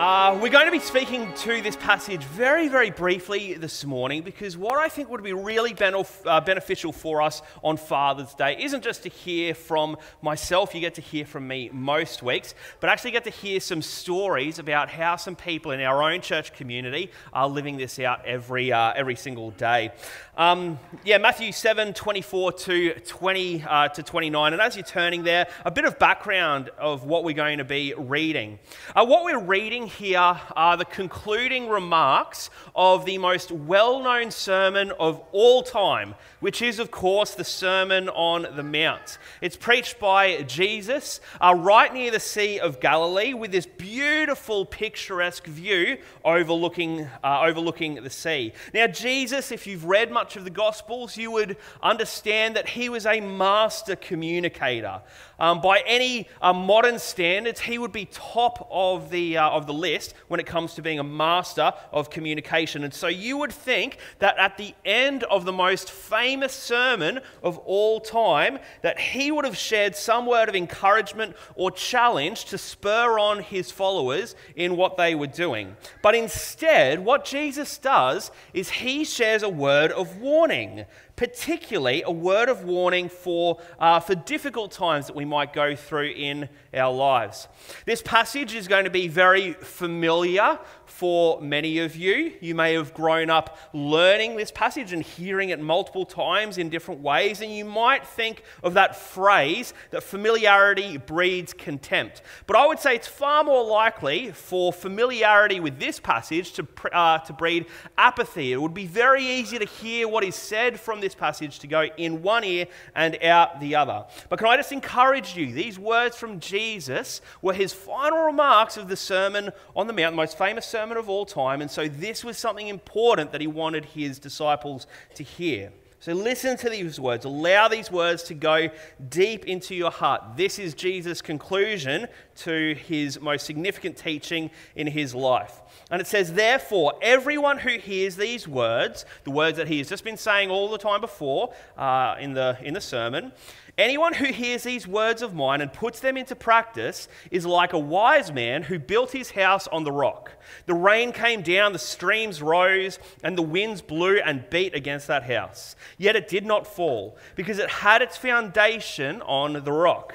Uh, we're going to be speaking to this passage very, very briefly this morning because what I think would be really uh, beneficial for us on Father's Day isn't just to hear from myself, you get to hear from me most weeks, but actually get to hear some stories about how some people in our own church community are living this out every, uh, every single day. Um, yeah, Matthew 7 24 to, 20, uh, to 29. And as you're turning there, a bit of background of what we're going to be reading. Uh, what we're reading here are the concluding remarks of the most well known sermon of all time, which is, of course, the Sermon on the Mount. It's preached by Jesus uh, right near the Sea of Galilee with this beautiful, picturesque view overlooking, uh, overlooking the sea. Now, Jesus, if you've read much of the Gospels, you would understand that he was a master communicator. Um, by any uh, modern standards, he would be top of the, uh, of the list when it comes to being a master of communication. And so you would think that at the end of the most famous sermon of all time, that he would have shared some word of encouragement or challenge to spur on his followers in what they were doing. But instead, what Jesus does is he shares a word of warning particularly a word of warning for, uh, for difficult times that we might go through in our lives. This passage is going to be very familiar for many of you. You may have grown up learning this passage and hearing it multiple times in different ways, and you might think of that phrase that familiarity breeds contempt. But I would say it's far more likely for familiarity with this passage to, uh, to breed apathy. It would be very easy to hear what is said from this passage to go in one ear and out the other. But can I just encourage you? These words from Jesus were his final remarks of the Sermon on the Mount, the most famous sermon sermon of all time, and so this was something important that he wanted his disciples to hear. So listen to these words. Allow these words to go deep into your heart. This is Jesus' conclusion to his most significant teaching in his life. And it says, Therefore, everyone who hears these words, the words that he has just been saying all the time before uh, in, the, in the sermon, Anyone who hears these words of mine and puts them into practice is like a wise man who built his house on the rock. The rain came down, the streams rose, and the winds blew and beat against that house. Yet it did not fall, because it had its foundation on the rock.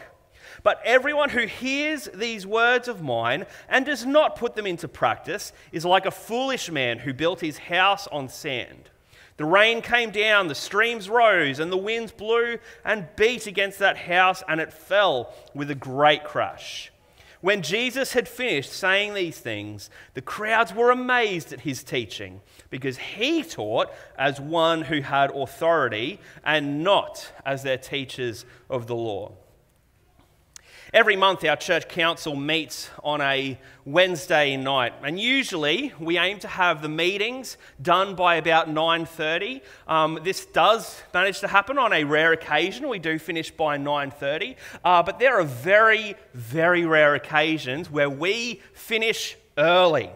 But everyone who hears these words of mine and does not put them into practice is like a foolish man who built his house on sand. The rain came down, the streams rose, and the winds blew and beat against that house, and it fell with a great crash. When Jesus had finished saying these things, the crowds were amazed at his teaching, because he taught as one who had authority and not as their teachers of the law. Every month, our church council meets on a Wednesday night, and usually we aim to have the meetings done by about 9:30. Um, this does manage to happen on a rare occasion. We do finish by 9:30, uh, but there are very, very rare occasions where we finish early.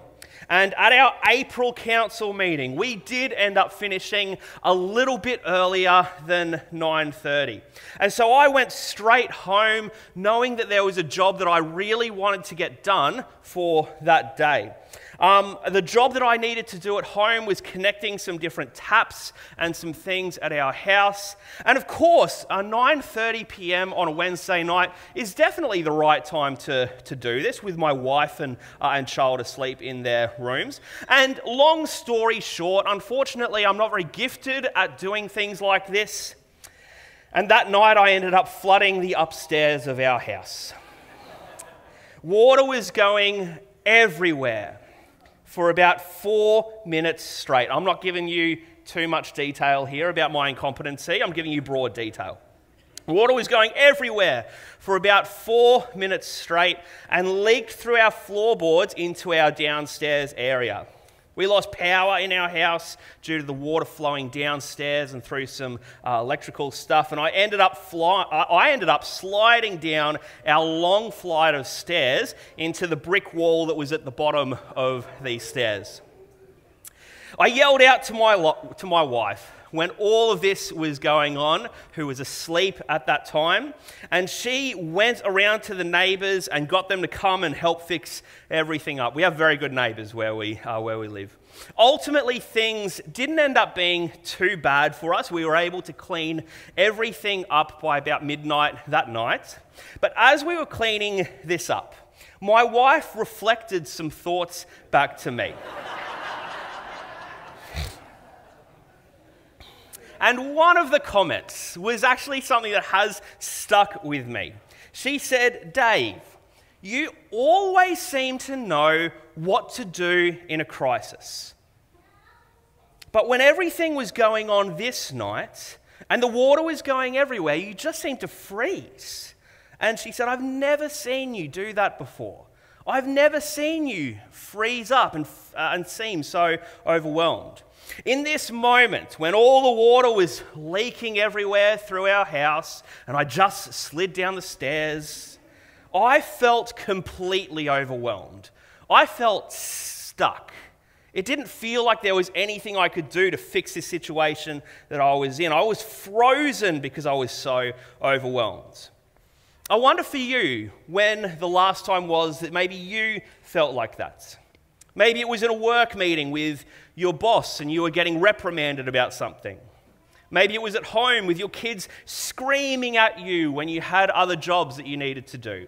And at our April council meeting, we did end up finishing a little bit earlier than 9:30. And so I went straight home knowing that there was a job that I really wanted to get done for that day. Um, the job that I needed to do at home was connecting some different taps and some things at our house. And of course, uh, 9:30 p.m. on a Wednesday night is definitely the right time to, to do this with my wife and, uh, and child asleep in their rooms. And long story short, unfortunately, I'm not very gifted at doing things like this. And that night, I ended up flooding the upstairs of our house. Water was going everywhere for about four minutes straight. I'm not giving you too much detail here about my incompetency, I'm giving you broad detail. Water was going everywhere for about four minutes straight and leaked through our floorboards into our downstairs area. We lost power in our house due to the water flowing downstairs and through some uh, electrical stuff. And I ended, up fly- I ended up sliding down our long flight of stairs into the brick wall that was at the bottom of these stairs. I yelled out to my, lo- to my wife, when all of this was going on, who was asleep at that time. And she went around to the neighbors and got them to come and help fix everything up. We have very good neighbors where we, uh, where we live. Ultimately, things didn't end up being too bad for us. We were able to clean everything up by about midnight that night. But as we were cleaning this up, my wife reflected some thoughts back to me. And one of the comments was actually something that has stuck with me. She said, Dave, you always seem to know what to do in a crisis. But when everything was going on this night and the water was going everywhere, you just seemed to freeze. And she said, I've never seen you do that before. I've never seen you freeze up and, uh, and seem so overwhelmed. In this moment, when all the water was leaking everywhere through our house, and I just slid down the stairs, I felt completely overwhelmed. I felt stuck. It didn't feel like there was anything I could do to fix this situation that I was in. I was frozen because I was so overwhelmed. I wonder for you when the last time was that maybe you felt like that. Maybe it was in a work meeting with your boss and you were getting reprimanded about something. Maybe it was at home with your kids screaming at you when you had other jobs that you needed to do.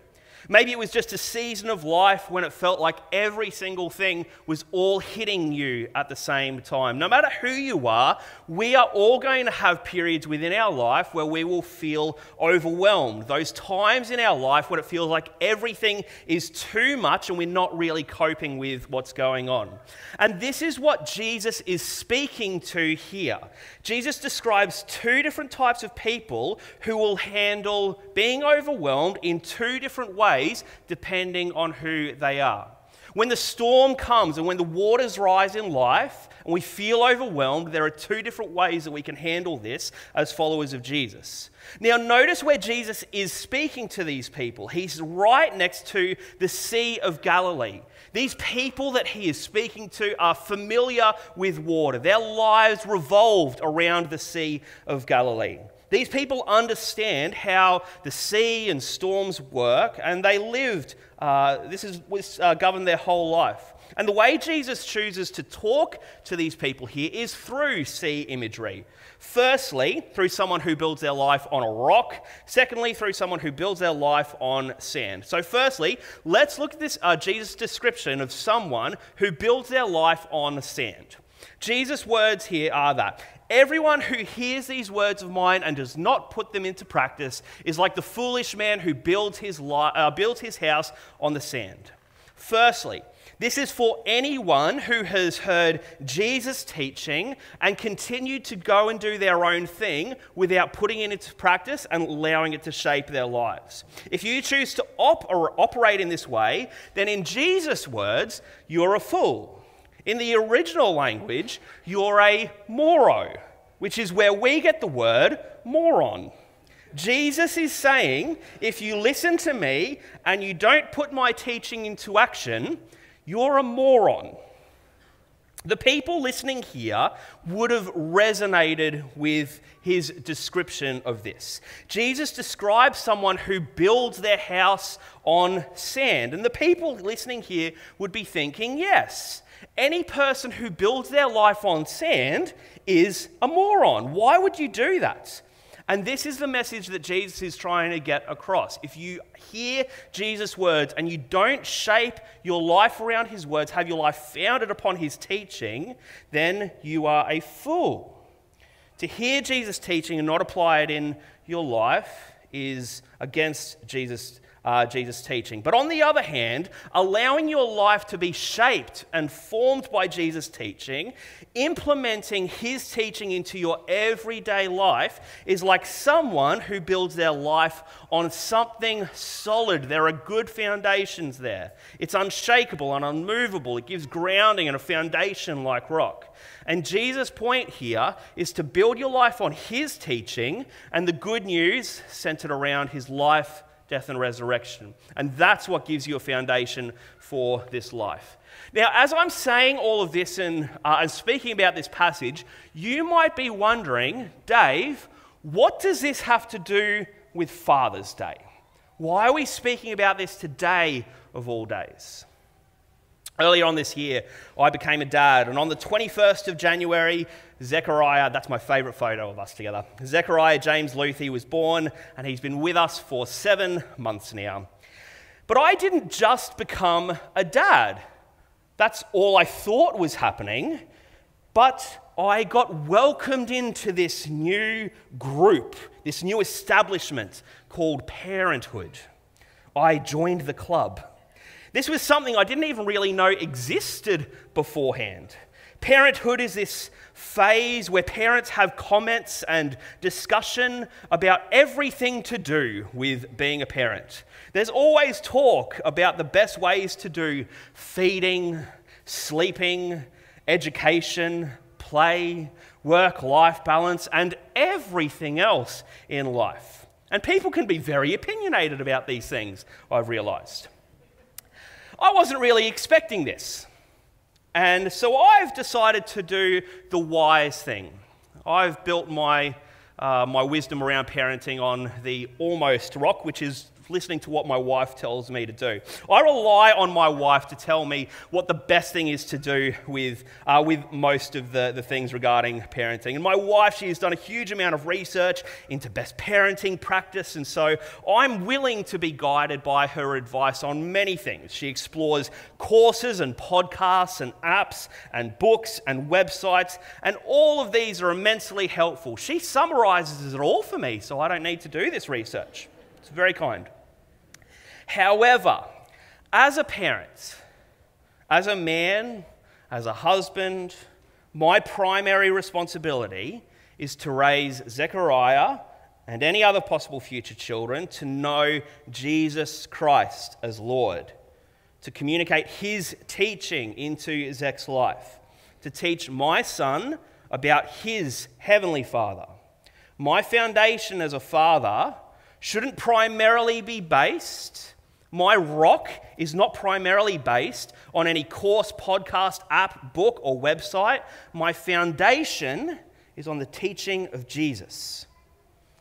Maybe it was just a season of life when it felt like every single thing was all hitting you at the same time. No matter who you are, we are all going to have periods within our life where we will feel overwhelmed. Those times in our life when it feels like everything is too much and we're not really coping with what's going on. And this is what Jesus is speaking to here. Jesus describes two different types of people who will handle being overwhelmed in two different ways ways depending on who they are. When the storm comes and when the waters rise in life and we feel overwhelmed, there are two different ways that we can handle this as followers of Jesus. Now, notice where Jesus is speaking to these people. He's right next to the Sea of Galilee. These people that he is speaking to are familiar with water, their lives revolved around the Sea of Galilee. These people understand how the sea and storms work, and they lived, uh, this is uh, governed their whole life. And the way Jesus chooses to talk to these people here is through sea imagery. Firstly, through someone who builds their life on a rock. Secondly, through someone who builds their life on sand. So, firstly, let's look at this uh, Jesus' description of someone who builds their life on sand. Jesus' words here are that Everyone who hears these words of mine and does not put them into practice is like the foolish man who builds his, li- uh, built his house on the sand. Firstly, this is for anyone who has heard Jesus' teaching and continued to go and do their own thing without putting it into practice and allowing it to shape their lives. If you choose to op- operate in this way, then in Jesus' words, you're a fool. In the original language, you're a moro, which is where we get the word moron. Jesus is saying, if you listen to me and you don't put my teaching into action, you're a moron. The people listening here would have resonated with his description of this. Jesus describes someone who builds their house on sand. And the people listening here would be thinking, yes, any person who builds their life on sand is a moron. Why would you do that? And this is the message that Jesus is trying to get across. If you hear Jesus' words and you don't shape your life around his words, have your life founded upon his teaching, then you are a fool. To hear Jesus' teaching and not apply it in your life is against Jesus' uh, Jesus' teaching. But on the other hand, allowing your life to be shaped and formed by Jesus' teaching, implementing his teaching into your everyday life, is like someone who builds their life on something solid. There are good foundations there. It's unshakable and unmovable, it gives grounding and a foundation like rock. And Jesus' point here is to build your life on his teaching and the good news centered around his life death, and resurrection. And that's what gives you a foundation for this life. Now, as I'm saying all of this and, uh, and speaking about this passage, you might be wondering, Dave, what does this have to do with Father's Day? Why are we speaking about this today of all days? Earlier on this year, I became a dad, and on the 21st of January, Zechariah, that's my favourite photo of us together, Zechariah James Luthi was born, and he's been with us for seven months now. But I didn't just become a dad. That's all I thought was happening, but I got welcomed into this new group, this new establishment called Parenthood. I joined the club. This was something I didn't even really know existed beforehand. Parenthood is this phase where parents have comments and discussion about everything to do with being a parent. There's always talk about the best ways to do feeding, sleeping, education, play, work life balance, and everything else in life. And people can be very opinionated about these things, I've realized. I wasn't really expecting this. And so I've decided to do the wise thing. I've built my, uh, my wisdom around parenting on the almost rock, which is listening to what my wife tells me to do. I rely on my wife to tell me what the best thing is to do with, uh, with most of the, the things regarding parenting. And my wife, she has done a huge amount of research into best parenting practice, and so I'm willing to be guided by her advice on many things. She explores courses and podcasts and apps and books and websites, and all of these are immensely helpful. She summarizes it all for me, so I don't need to do this research. It's very kind. However, as a parent, as a man, as a husband, my primary responsibility is to raise Zechariah and any other possible future children to know Jesus Christ as Lord, to communicate his teaching into Zech's life, to teach my son about his heavenly father. My foundation as a father shouldn't primarily be based my rock is not primarily based on any course, podcast, app, book, or website. My foundation is on the teaching of Jesus.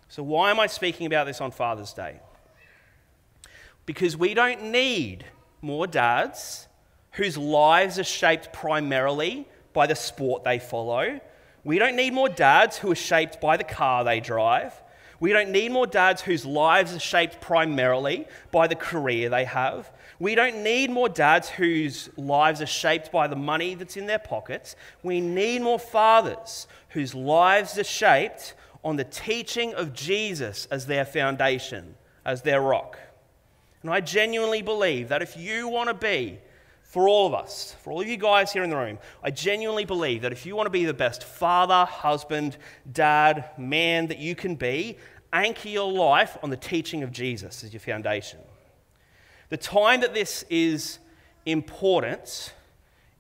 So, why am I speaking about this on Father's Day? Because we don't need more dads whose lives are shaped primarily by the sport they follow. We don't need more dads who are shaped by the car they drive. We don't need more dads whose lives are shaped primarily by the career they have. We don't need more dads whose lives are shaped by the money that's in their pockets. We need more fathers whose lives are shaped on the teaching of Jesus as their foundation, as their rock. And I genuinely believe that if you want to be for all of us, for all of you guys here in the room, I genuinely believe that if you want to be the best father, husband, dad, man that you can be, anchor your life on the teaching of Jesus as your foundation. The time that this is important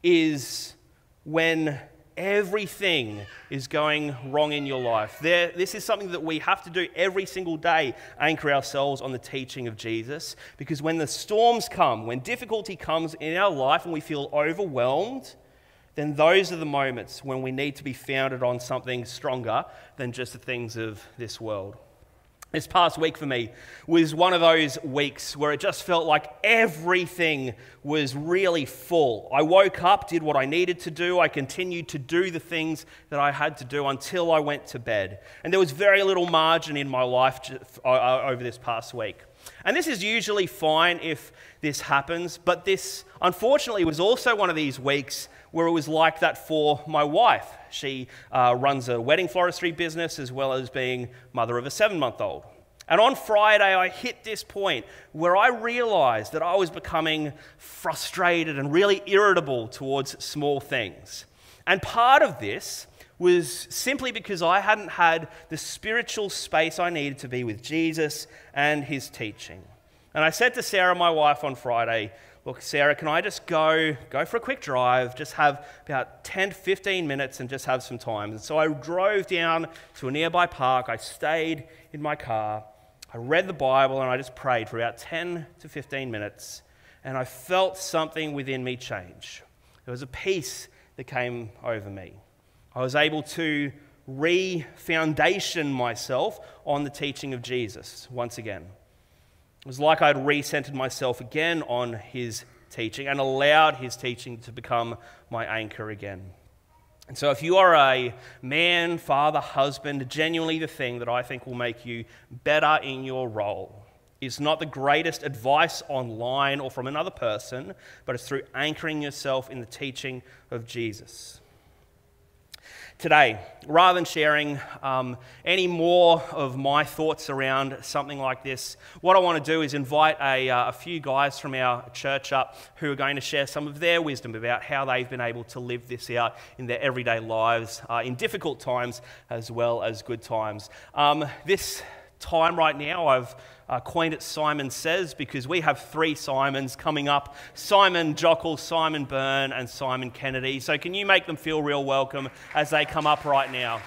is when everything is going wrong in your life. There, this is something that we have to do every single day anchor ourselves on the teaching of Jesus. Because when the storms come, when difficulty comes in our life and we feel overwhelmed, then those are the moments when we need to be founded on something stronger than just the things of this world. This past week for me was one of those weeks where it just felt like everything was really full. I woke up, did what I needed to do, I continued to do the things that I had to do until I went to bed. And there was very little margin in my life uh, uh, over this past week. And this is usually fine if this happens, but this unfortunately was also one of these weeks where it was like that for my wife. She uh, runs a wedding floristry business as well as being mother of a seven month old. And on Friday, I hit this point where I realized that I was becoming frustrated and really irritable towards small things. And part of this was simply because I hadn't had the spiritual space I needed to be with Jesus and his teaching. And I said to Sarah, my wife, on Friday, Look, Sarah, can I just go, go for a quick drive, just have about 10 15 minutes and just have some time? And so I drove down to a nearby park. I stayed in my car. I read the Bible and I just prayed for about 10 to 15 minutes, and I felt something within me change. There was a peace that came over me. I was able to re foundation myself on the teaching of Jesus once again. It was like I'd recentered myself again on his teaching and allowed his teaching to become my anchor again. And so, if you are a man, father, husband, genuinely the thing that I think will make you better in your role is not the greatest advice online or from another person, but it's through anchoring yourself in the teaching of Jesus today. Rather than sharing um, any more of my thoughts around something like this, what I want to do is invite a, uh, a, few guys from our church up who are going to share some of their wisdom about how they've been able to live this out in their everyday lives, uh, in difficult times as well as good times. Um, this time right now, I've uh, coined it Simon Says because we have three Simons coming up Simon Jockle, Simon Byrne, and Simon Kennedy. So, can you make them feel real welcome as they come up right now?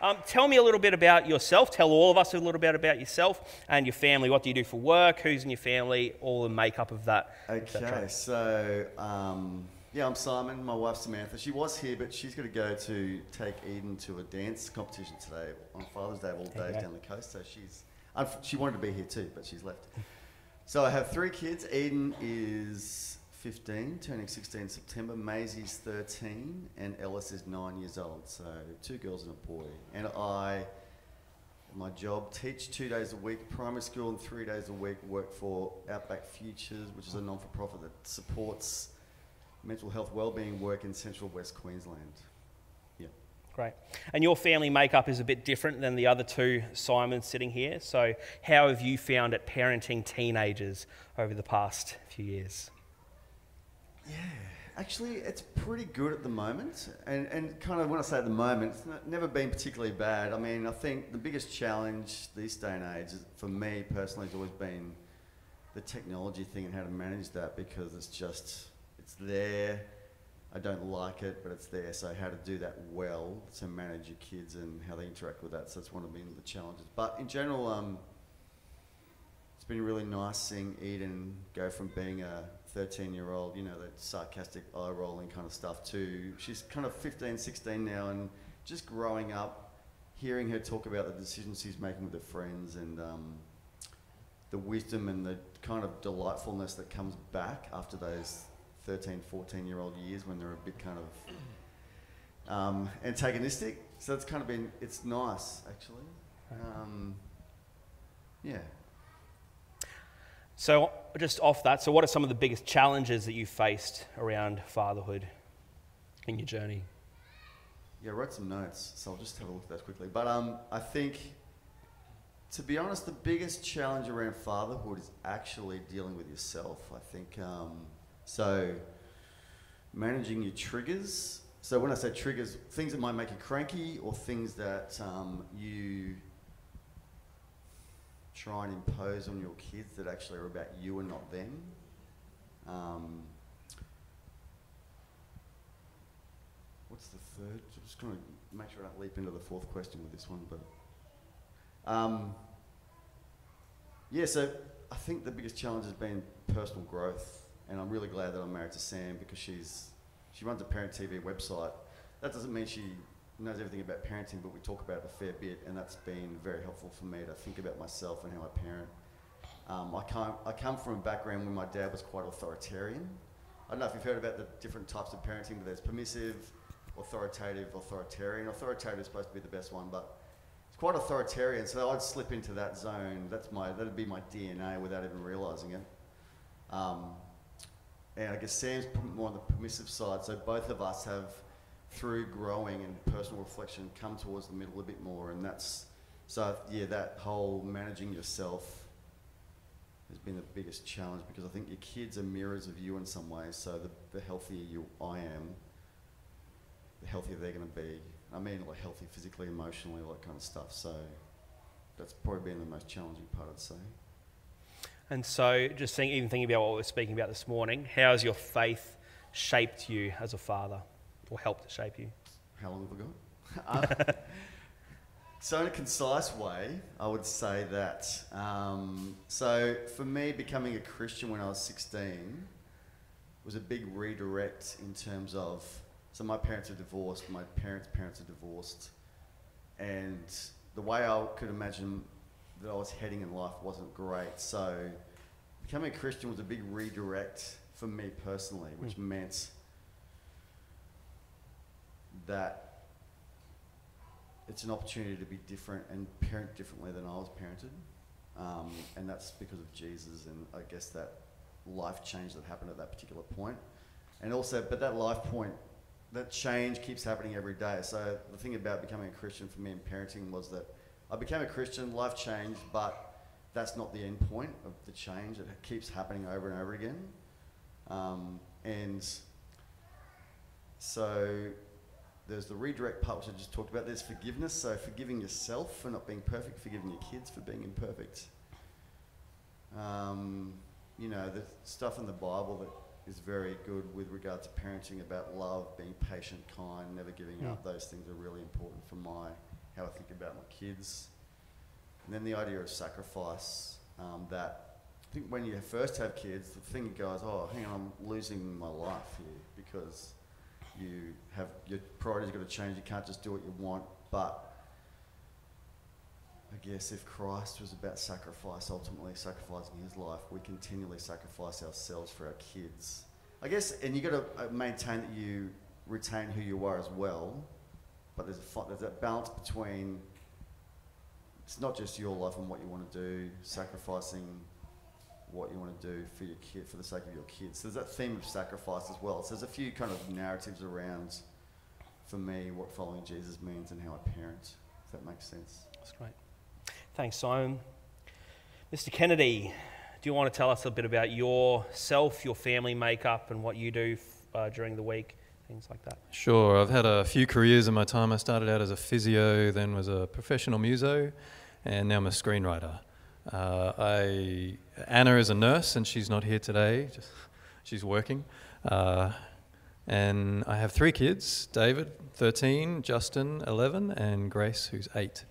Um, tell me a little bit about yourself. Tell all of us a little bit about yourself and your family. What do you do for work? Who's in your family? All the makeup of that. Okay, so um, yeah, I'm Simon. My wife Samantha. She was here, but she's got to go to take Eden to a dance competition today on Father's Day, all days down the coast. So she's she wanted to be here too, but she's left. So I have three kids. Eden is 15, turning 16 in September. Maisie's 13, and Ellis is nine years old. So two girls and a boy. And I, my job, teach two days a week, primary school, and three days a week work for Outback Futures, which is a non-for-profit that supports mental health wellbeing work in central West Queensland. Yeah. Great. And your family makeup is a bit different than the other two Simons sitting here. So, how have you found it parenting teenagers over the past few years? Yeah, actually, it's pretty good at the moment. And, and kind of when I say at the moment, it's never been particularly bad. I mean, I think the biggest challenge these day and age, for me personally, has always been the technology thing and how to manage that because it's just it's there. I don't like it, but it's there. So how to do that well to manage your kids and how they interact with that. So that's one of the challenges. But in general, um, it's been really nice seeing Eden go from being a 13 year old, you know, that sarcastic eye rolling kind of stuff to she's kind of 15, 16 now and just growing up, hearing her talk about the decisions she's making with her friends and um, the wisdom and the kind of delightfulness that comes back after those 13, 14 year old years when they're a bit kind of um, antagonistic. So it's kind of been, it's nice actually. Um, yeah. So, just off that, so what are some of the biggest challenges that you faced around fatherhood in your journey? Yeah, I wrote some notes, so I'll just have a look at that quickly. But um, I think, to be honest, the biggest challenge around fatherhood is actually dealing with yourself. I think um, so, managing your triggers. So, when I say triggers, things that might make you cranky or things that um, you try and impose on your kids that actually are about you and not them. Um, what's the third? I'm just going to make sure I don't leap into the fourth question with this one, but um, yeah. So I think the biggest challenge has been personal growth and I'm really glad that I'm married to Sam because she's she runs a Parent TV website. That doesn't mean she knows everything about parenting, but we talk about it a fair bit, and that's been very helpful for me to think about myself and how I parent. Um, I, come, I come from a background where my dad was quite authoritarian. I don't know if you've heard about the different types of parenting, but there's permissive, authoritative, authoritarian. Authoritative is supposed to be the best one, but it's quite authoritarian, so I'd slip into that zone. That's my, that'd be my DNA without even realizing it. Um, and I guess Sam's more on the permissive side. So both of us have, through growing and personal reflection, come towards the middle a bit more. And that's so yeah, that whole managing yourself has been the biggest challenge because I think your kids are mirrors of you in some ways. So the, the healthier you I am, the healthier they're going to be. I mean, like healthy physically, emotionally, all that kind of stuff. So that's probably been the most challenging part, I'd say. And so, just think, even thinking about what we're speaking about this morning, how has your faith shaped you as a father or helped shape you? How long have we got? uh, So, in a concise way, I would say that. Um, so, for me, becoming a Christian when I was 16 was a big redirect in terms of. So, my parents are divorced, my parents' parents are divorced, and the way I could imagine that I was heading in life wasn't great. So, becoming a Christian was a big redirect for me personally, which mm. meant that it's an opportunity to be different and parent differently than I was parented. Um, and that's because of Jesus and I guess that life change that happened at that particular point. And also, but that life point, that change keeps happening every day. So the thing about becoming a Christian for me and parenting was that I became a Christian, life changed, but that's not the end point of the change. It keeps happening over and over again. Um, and so there's the redirect part, which I just talked about. There's forgiveness, so forgiving yourself for not being perfect, forgiving your kids for being imperfect. Um, you know, the stuff in the Bible that is very good with regard to parenting about love, being patient, kind, never giving yeah. up. Those things are really important for my how I think about my kids. And then the idea of sacrifice. Um, that I think when you first have kids, the thing goes, oh, hang on, I'm losing my life here because you have your priorities got to change. You can't just do what you want. But I guess if Christ was about sacrifice, ultimately sacrificing his life, we continually sacrifice ourselves for our kids. I guess, and you got to uh, maintain that you retain who you are as well. But there's a there's that balance between it's not just your life and what you want to do, sacrificing what you want to do for your kid, for the sake of your kids. So there's that theme of sacrifice as well. So there's a few kind of narratives around, for me, what following Jesus means and how I parent, if that makes sense. That's great. Thanks, Simon. Mr. Kennedy, do you want to tell us a bit about yourself, your family makeup, and what you do uh, during the week? Things like that. Sure. I've had a few careers in my time. I started out as a physio, then was a professional muso, and now I'm a screenwriter. Uh, I, Anna is a nurse and she's not here today. Just, she's working. Uh, and I have three kids David, 13, Justin, 11, and Grace, who's 8.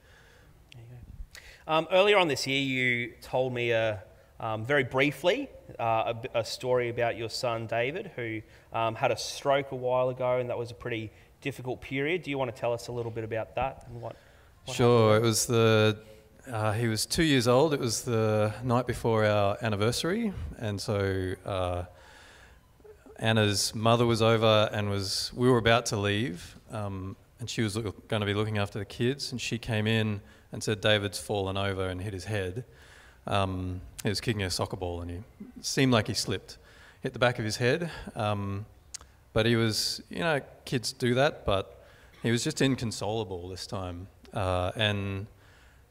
Um, earlier on this year, you told me a, um, very briefly uh, a, a, story about your son David, who um, had a stroke a while ago, and that was a pretty difficult period. Do you want to tell us a little bit about that and what? what sure. Happened? It was the uh, he was two years old. It was the night before our anniversary, and so uh, Anna's mother was over, and was we were about to leave, um, and she was look, going to be looking after the kids, and she came in and said David's fallen over and hit his head. Um, he was kicking a soccer ball, and he seemed like he slipped, hit the back of his head. Um, but he was, you know, kids do that, but he was just inconsolable this time, uh, and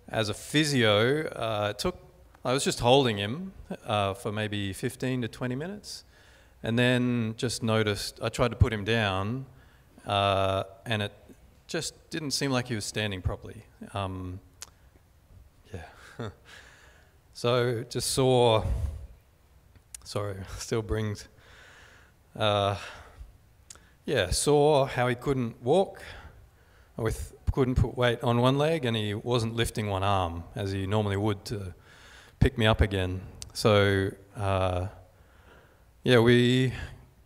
as a physio, uh, it took, I was just holding him uh, for maybe 15 to 20 minutes. And then just noticed, I tried to put him down, uh, and it just didn't seem like he was standing properly. Um, yeah. so just saw, sorry, still brings, uh, yeah, saw how he couldn't walk with couldn't put weight on one leg and he wasn't lifting one arm as he normally would to pick me up again. So, uh, yeah, we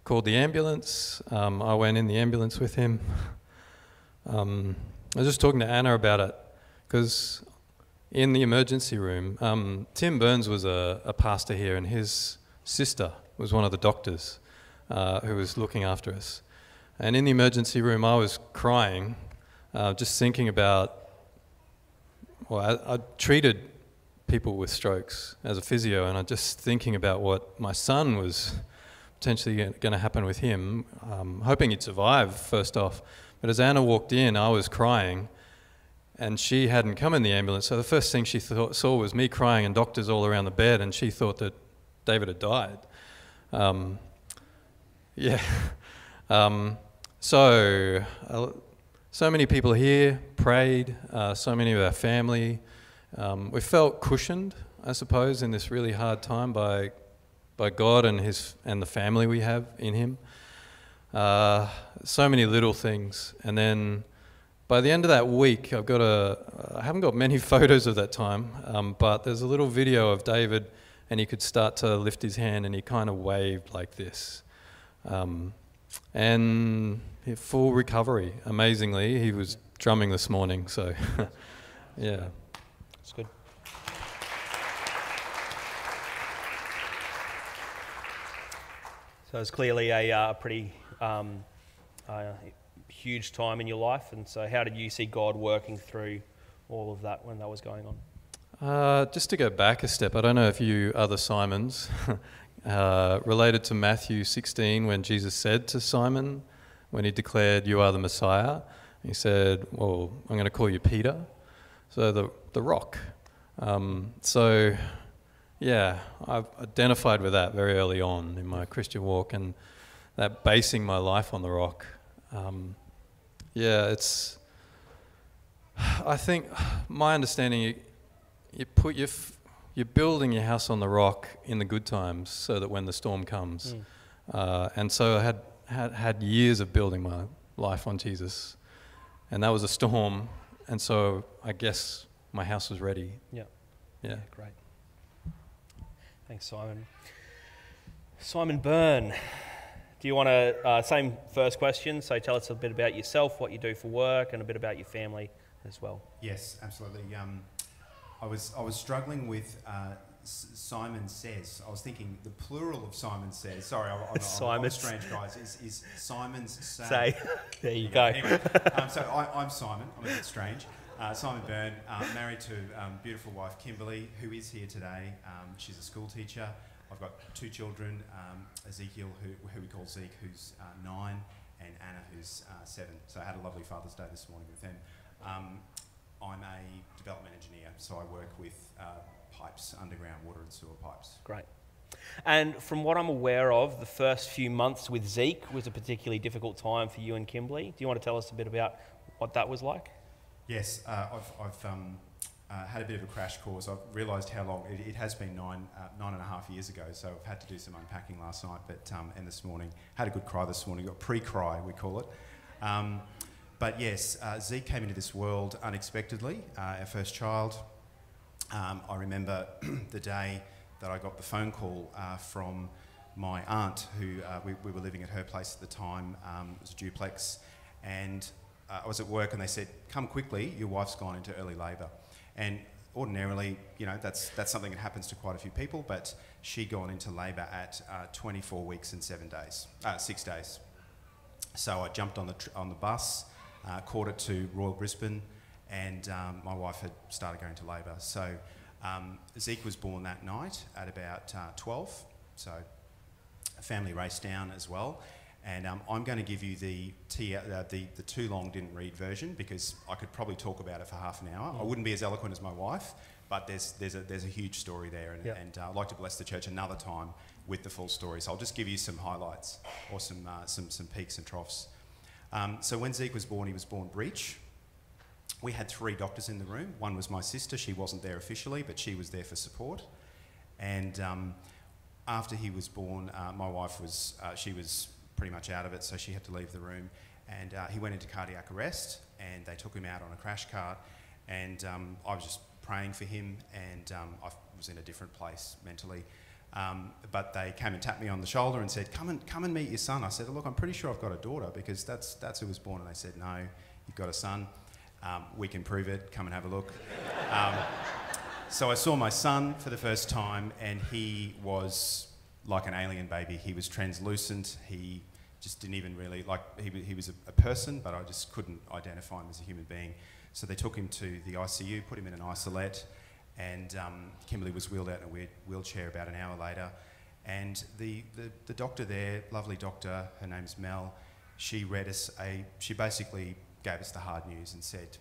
called the ambulance. Um, I went in the ambulance with him. Um, I was just talking to Anna about it because in the emergency room, um, Tim Burns was a, a, pastor here, and his sister was one of the doctors uh, who was looking after us. And in the emergency room, I was crying uh, just thinking about, well, I, I, treated people with strokes as a physio, and I'm just thinking about what my son was potentially going to happen with him, um, hoping he'd survive first off. But as Anna walked in, I was crying, and she hadn't come in the ambulance. So the first thing she thought, saw was me crying and doctors all around the bed, and she thought that David had died. Um, yeah. Um, so. Uh, so many people here prayed, uh, so many of our family. Um, we felt cushioned, I suppose, in this really hard time by, by God and, his, and the family we have in Him. Uh, so many little things. And then by the end of that week, I've got a, I haven't got many photos of that time, um, but there's a little video of David, and he could start to lift his hand, and he kind of waved like this. Um, and full recovery, amazingly. He was drumming this morning, so yeah. It's good. So it's clearly a uh, pretty um, uh, huge time in your life. And so, how did you see God working through all of that when that was going on? Uh, just to go back a step, I don't know if you other Simons uh, related to Matthew 16 when Jesus said to Simon, when he declared, You are the Messiah, he said, Well, I'm going to call you Peter. So the, the rock. Um, so yeah, I've identified with that very early on in my Christian walk and that basing my life on the rock. Um, yeah, it's. I think my understanding, you, you put your, you're building your house on the rock in the good times, so that when the storm comes, mm. uh, and so I had, had had years of building my life on Jesus, and that was a storm, and so I guess my house was ready. Yeah. Yeah. yeah great. Thanks, Simon. Simon Byrne, do you want to, uh, same first question, so tell us a bit about yourself, what you do for work, and a bit about your family as well. Yes, absolutely. Um, I, was, I was struggling with uh, Simon Says. I was thinking the plural of Simon Says. Sorry, I'm, I'm, I'm, I'm strange, guys. Is, is Simon's say. say. there you go. Anyway, um, so I, am Simon. I'm a bit strange. Uh, Simon Byrne, uh, married to um, beautiful wife Kimberly, who is here today. Um, she's a school teacher. I've got two children, um, Ezekiel, who, who, we call Zeke, who's uh, nine, and Anna, who's uh, seven. So I had a lovely Father's Day this morning with them. Um, I'm a development engineer, so I work with uh, pipes, underground water and sewer pipes. Great. And from what I'm aware of, the first few months with Zeke was a particularly difficult time for you and Kimberly. Do you want to tell us a bit about what that was like? Yes, uh, I've, I've um, uh, had a bit of a crash course. I've realised how long it, it, has been nine, uh, nine and a half years ago. So I've had to do some unpacking last night, but um, and this morning had a good cry this morning. Got pre-cry, we call it. Um, but yes, uh, Zeke came into this world unexpectedly. Uh, our first child. Um, I remember the day that I got the phone call uh, from my aunt, who we, we, were living at her place at the time. Um, it was a duplex, and uh, I was at work and they said, "Come quickly, your wife's gone into early labour." And ordinarily, you know, that's that's something that happens to quite a few people, but she'd gone into labour at uh, 24 weeks and seven days, uh, six days. So I jumped on the on the bus, uh, caught it to Royal Brisbane, and um, my wife had started going to labour. So um, Zeke was born that night at about uh, 12. So a family race down as well. And um, I'm going to give you the, t- uh, the, the too long didn't read version because I could probably talk about it for half an hour. Mm. I wouldn't be as eloquent as my wife, but there's, there's, a, there's a huge story there. And, yep. and uh, I'd like to bless the church another time with the full story. So I'll just give you some highlights or some, uh, some, some peaks and troughs. Um, so when Zeke was born, he was born breech. We had three doctors in the room. One was my sister. She wasn't there officially, but she was there for support. And um, after he was born, uh, my wife was, uh, she was pretty much out of it, so she had to leave the room. And uh, he went into cardiac arrest, and they took him out on a crash cart. And um, I was just praying for him, and um, I was in a different place mentally. Um, but they came and tapped me on the shoulder and said, "Come and come and meet your son." I said, "Look, I'm pretty sure I've got a daughter because that's that's who was born." And they said, "No, you've got a son. Um, we can prove it. Come and have a look." Um, so I saw my son for the first time, and he was like an alien baby. He was translucent. He just didn't even really like he, he was a, a, person, but I just couldn't identify him as a human being. So they took him to the ICU, put him in an isolette, and um, Kimberly was wheeled out in a weird wheelchair about an hour later. And the, the, the doctor there, lovely doctor, her name's Mel, she read us a, she basically gave us the hard news and said,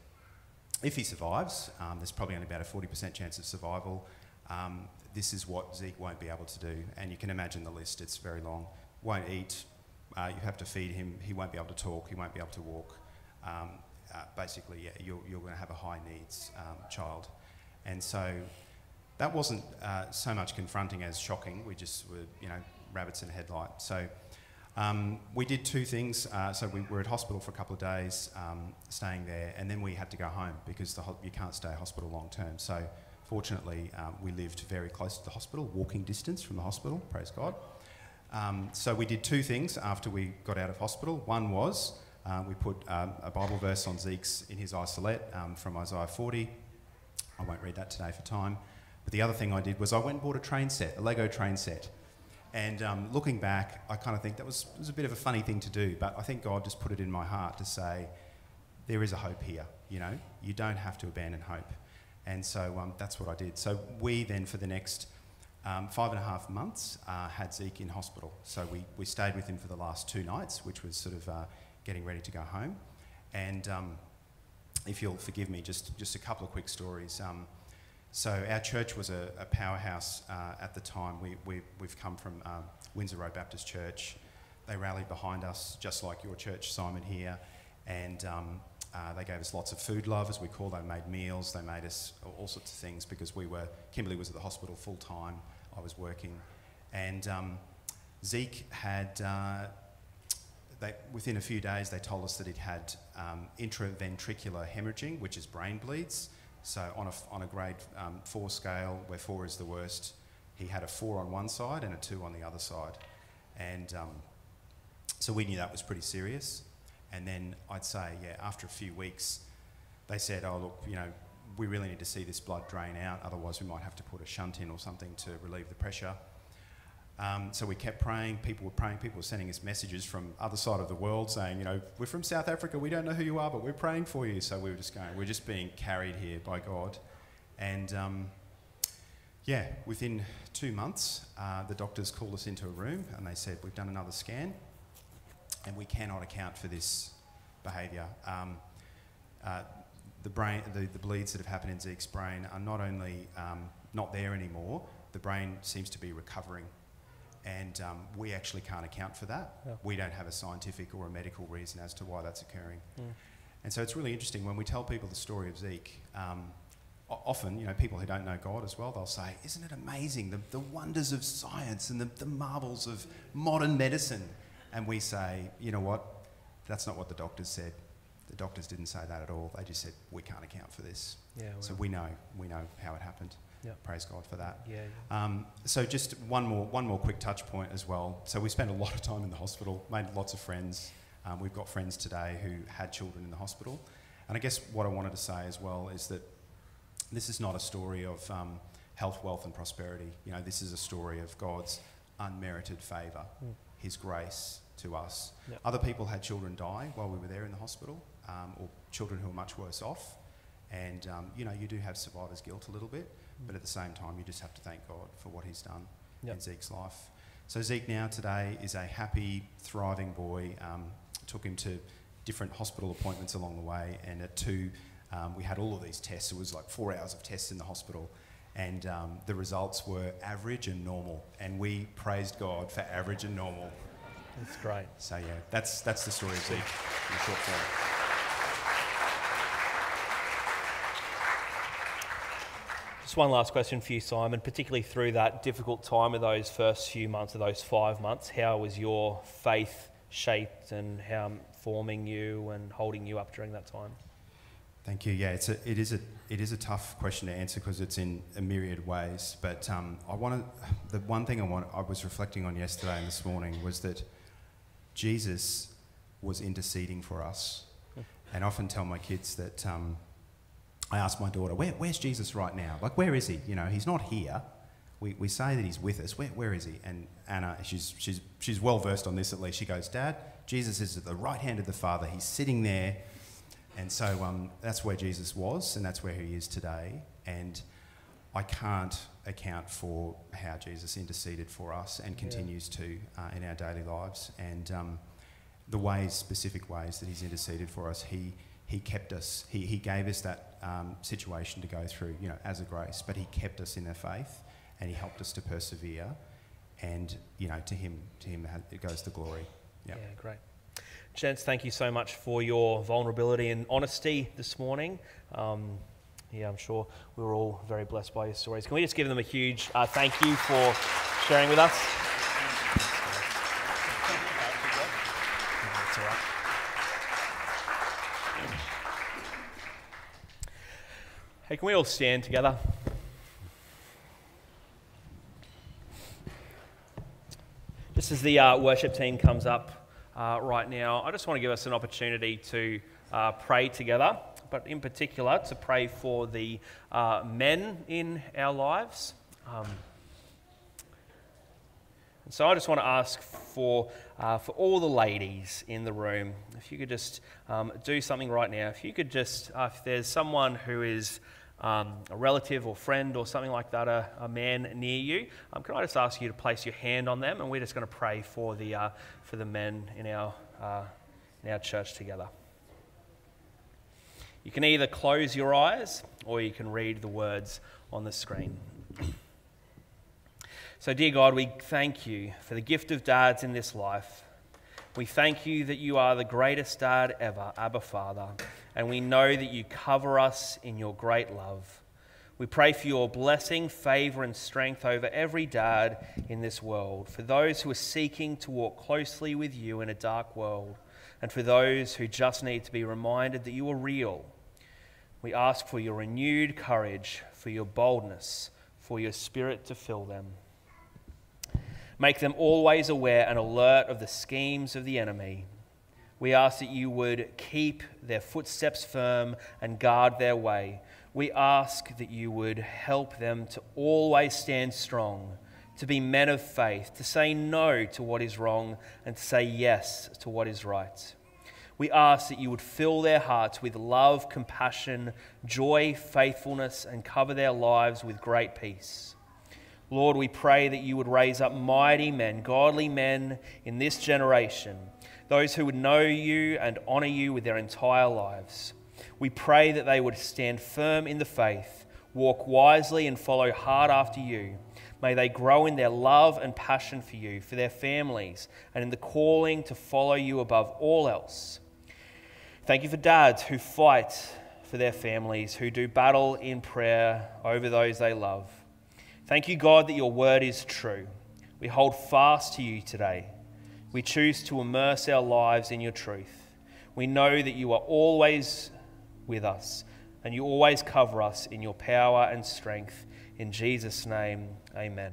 if he survives, um, there's probably only about a 40% chance of survival. Um, this is what Zeke won't be able to do. And you can imagine the list, it's very long. Won't eat, uh, you have to feed him, he won't be able to talk, he won't be able to walk. Um, uh, basically, yeah, you're, you're going to have a high needs um, child. And so that wasn't uh, so much confronting as shocking. We just were, you know, rabbits in a headlight. So Um, we did two things. Uh, so we were at hospital for a couple of days, um, staying there, and then we had to go home because you can't stay at hospital long term. So fortunately, um, we lived very close to the hospital, walking distance from the hospital. Praise God. Um, so we did two things after we got out of hospital. One was uh, we put um, a Bible verse on Zeke's in his isolette um, from Isaiah 40. I won't read that today for time. But the other thing I did was I went and bought a train set, a Lego train set. And um, looking back, I kind of think that was, was a bit of a funny thing to do, but I think God just put it in my heart to say, there is a hope here, you know? You don't have to abandon hope. And so um, that's what I did. So we then, for the next um, five and a half months, uh, had Zeke in hospital. So we, we stayed with him for the last two nights, which was sort of uh, getting ready to go home. And um, if you'll forgive me, just, just a couple of quick stories. Um, so our church was a, a powerhouse uh, at the time. We, we, we've come from um, Windsor Road Baptist Church. They rallied behind us, just like your church, Simon, here. And um, uh, they gave us lots of food love, as we call. They made meals. They made us all sorts of things because we were. Kimberly was at the hospital full time. I was working, and um, Zeke had. Uh, they, within a few days, they told us that he'd had um, intraventricular hemorrhaging, which is brain bleeds. So on a, on a grade um, four scale, where four is the worst, he had a four on one side and a two on the other side, and um, so we knew that was pretty serious. And then I'd say, yeah, after a few weeks, they said, oh, look, you know, we really need to see this blood drain out, otherwise, we might have to put a shunt in or something to relieve the pressure. Um, so we kept praying. People were praying. People were sending us messages from other side of the world saying, you know, we're from South Africa. We don't know who you are, but we're praying for you. So we were just going, we're just being carried here by God. And um, yeah, within two months, uh, the doctors called us into a room and they said, we've done another scan and we cannot account for this behaviour. Um, uh, the, brain, the, the, bleeds that have happened in Zeke's brain are not only um, not there anymore, the brain seems to be recovering. And um, we actually can't account for that. Yeah. We don't have a scientific or a medical reason as to why that's occurring. Mm. And so it's really interesting when we tell people the story of Zeke. Um, often, you know, people who don't know God as well, they'll say, Isn't it amazing the, the wonders of science and the, the marvels of modern medicine? And we say, You know what? That's not what the doctors said. The doctors didn't say that at all. They just said, We can't account for this. Yeah, well. So we know, we know how it happened. Yep. Praise God for that. Yeah. yeah. Um, so just one more, one more quick touch point as well. So we spent a lot of time in the hospital, made lots of friends. Um, we've got friends today who had children in the hospital. And I guess what I wanted to say as well is that this is not a story of um, health, wealth, and prosperity. You know, this is a story of God's unmerited favour, mm. His grace to us. Yep. Other people had children die while we were there in the hospital, um, or children who are much worse off. And, um, you know, you do have survivor's guilt a little bit. But at the same time, you just have to thank God for what He's done yep. in Zeke's life. So Zeke now today is a happy, thriving boy. Um, took him to different hospital appointments along the way, and at two, um, we had all of these tests. It was like four hours of tests in the hospital, and um, the results were average and normal. And we praised God for average and normal. That's great. So yeah, that's that's the story of Zeke in short form. Just one last question for you, Simon, particularly through that difficult time of those first few months, of those five months. How was your faith shaped and how forming you and holding you up during that time? Thank you. Yeah, it's a, it, is a, it is a tough question to answer because it's in a myriad ways. But um, I want the one thing I, want, I was reflecting on yesterday and this morning was that Jesus was interceding for us. And I often tell my kids that um, I ask my daughter, Where, where's Jesus right now? Like, where is he? You know, he's not here. We, we say that he's with us. Where, where is he? And Anna, she's, she's, she's well versed on this at least. She goes, Dad, Jesus is at the right hand of the Father. He's sitting there. And so um, that's where Jesus was, and that's where he is today. And I can't account for how Jesus interceded for us and continues yeah. to uh, in our daily lives. And um, the ways, specific ways that he's interceded for us, he, he kept us, he, he gave us that um, situation to go through, you know, as a grace, but He kept us in our faith and He helped us to persevere. And, you know, to Him, to Him it goes the glory. Yep. Yeah, great. Gents, thank you so much for your vulnerability and honesty this morning. Um, yeah, I'm sure we were all very blessed by your stories. Can we just give them a huge uh, thank you for sharing with us? That's all right. Hey, can we all stand together? Just as the uh, worship team comes up uh, right now, I just want to give us an opportunity to uh, pray together, but in particular to pray for the uh, men in our lives. Um, and so I just want to ask for, uh, for all the ladies in the room, if you could just um, do something right now. If you could just, uh, if there's someone who is um, a relative or friend or something like that, a, a man near you, um, can I just ask you to place your hand on them? And we're just going to pray for the, uh, for the men in our, uh, in our church together. You can either close your eyes or you can read the words on the screen. So, dear God, we thank you for the gift of dads in this life. We thank you that you are the greatest dad ever, Abba Father, and we know that you cover us in your great love. We pray for your blessing, favor, and strength over every dad in this world, for those who are seeking to walk closely with you in a dark world, and for those who just need to be reminded that you are real. We ask for your renewed courage, for your boldness, for your spirit to fill them. Make them always aware and alert of the schemes of the enemy. We ask that you would keep their footsteps firm and guard their way. We ask that you would help them to always stand strong, to be men of faith, to say no to what is wrong, and to say yes to what is right. We ask that you would fill their hearts with love, compassion, joy, faithfulness, and cover their lives with great peace. Lord, we pray that you would raise up mighty men, godly men in this generation, those who would know you and honor you with their entire lives. We pray that they would stand firm in the faith, walk wisely, and follow hard after you. May they grow in their love and passion for you, for their families, and in the calling to follow you above all else. Thank you for dads who fight for their families, who do battle in prayer over those they love. Thank you, God, that your word is true. We hold fast to you today. We choose to immerse our lives in your truth. We know that you are always with us and you always cover us in your power and strength. In Jesus' name, amen.